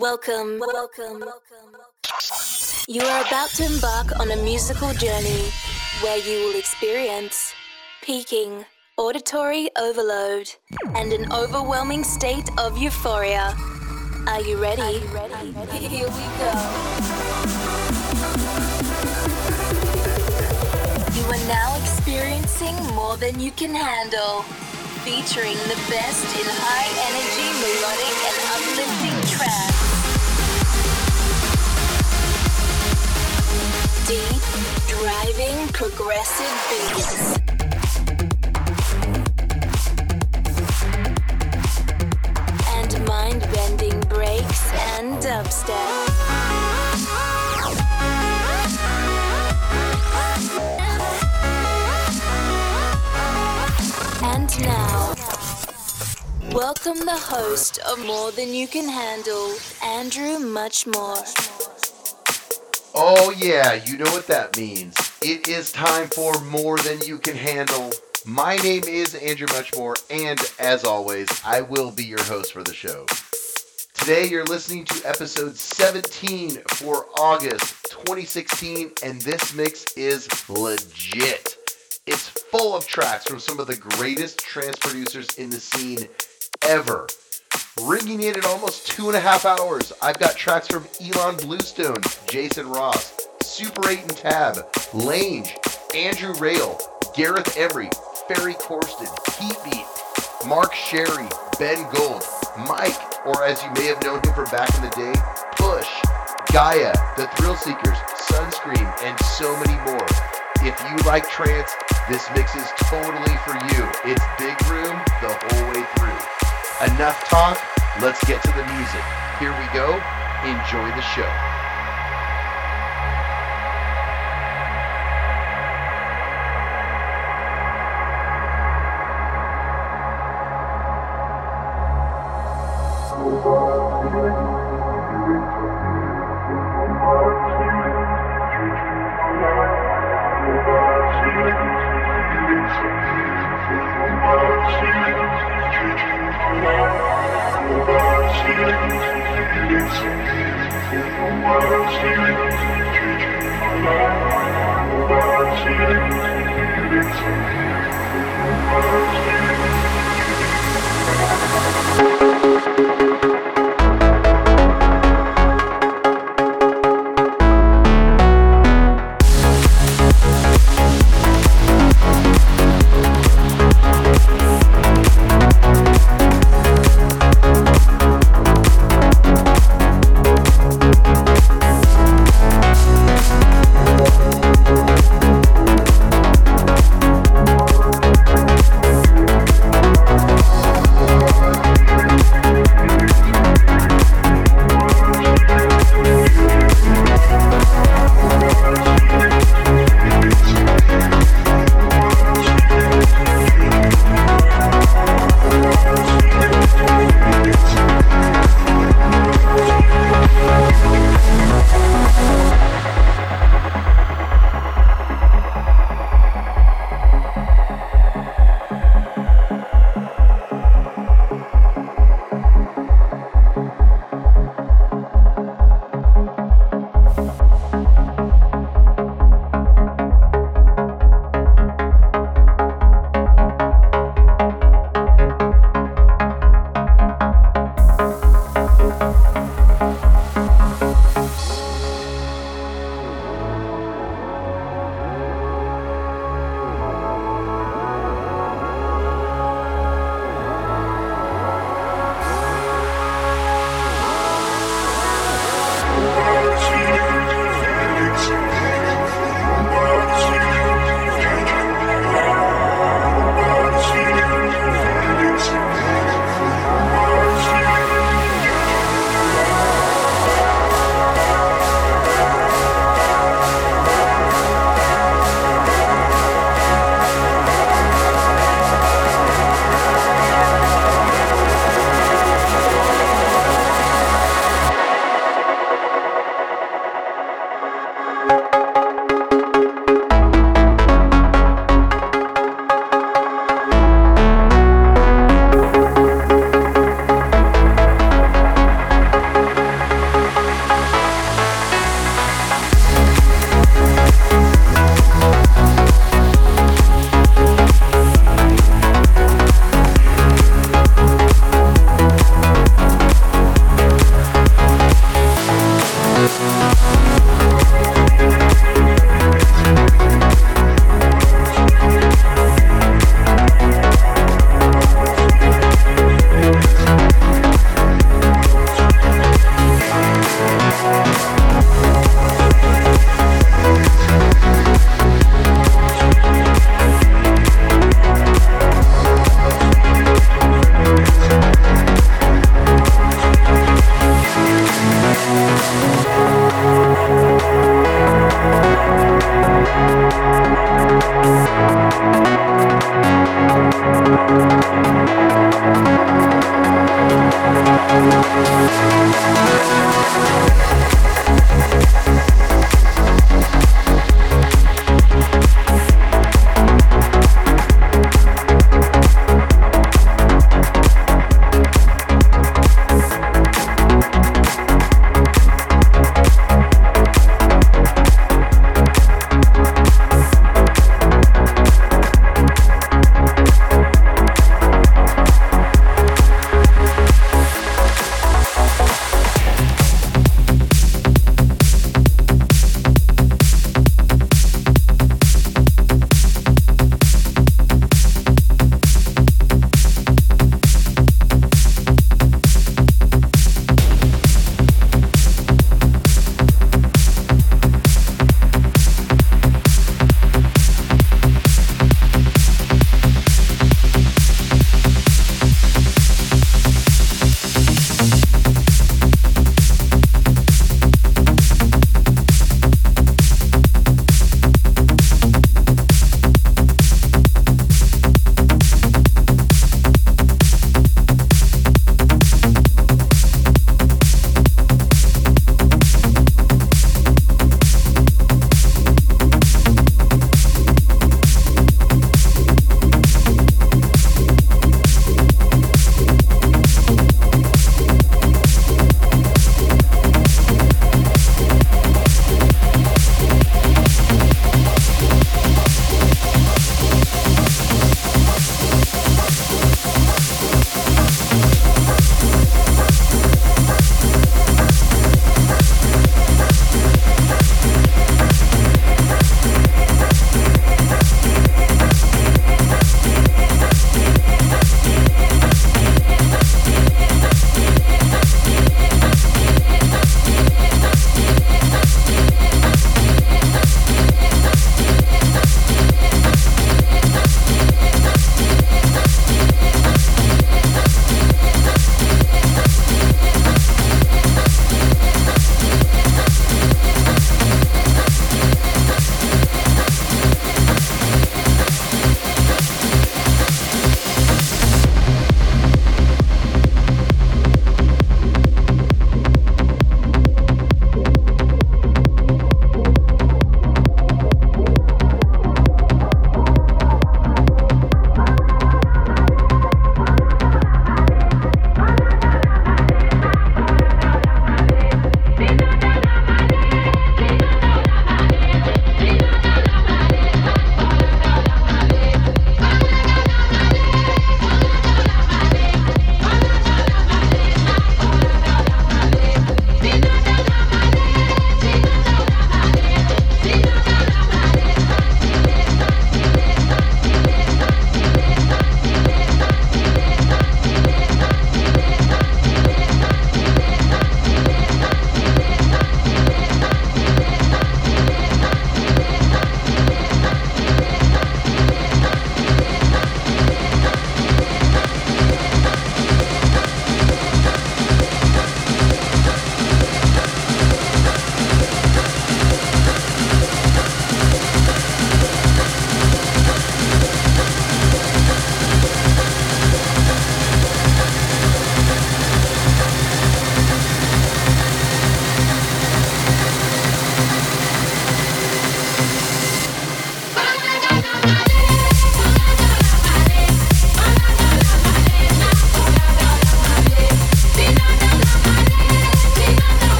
Welcome, welcome, welcome. You are about to embark on a musical journey where you will experience peaking, auditory overload, and an overwhelming state of euphoria. Are you ready? Are you ready? Here we go. You are now experiencing more than you can handle, featuring the best in high energy, melodic, and uplifting tracks. Driving, progressive beats. And mind bending breaks and dubstep. And now, welcome the host of More Than You Can Handle, Andrew Muchmore. Oh, yeah, you know what that means. It is time for More Than You Can Handle. My name is Andrew Muchmore, and as always, I will be your host for the show. Today, you're listening to episode 17 for August 2016, and this mix is legit. It's full of tracks from some of the greatest trance producers in the scene ever. Ringing in at almost two and a half hours, I've got tracks from Ilan Bluestone, Jason Ross, Super 8 and Tab, Lange, Andrew Rayel, Gareth Emery, Ferry Corsten, Heatbeat, Mark Sherry, Ben Gold, Mike, or as you may have known him from back in the day, Push, Gaia, The Thrill Seekers, Sunscreen, and so many more. If you like trance, this mix is totally for you. It's big room the whole way through. Enough talk. Let's get to the music. Here we go. Enjoy the show. Thank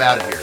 I'm out of here.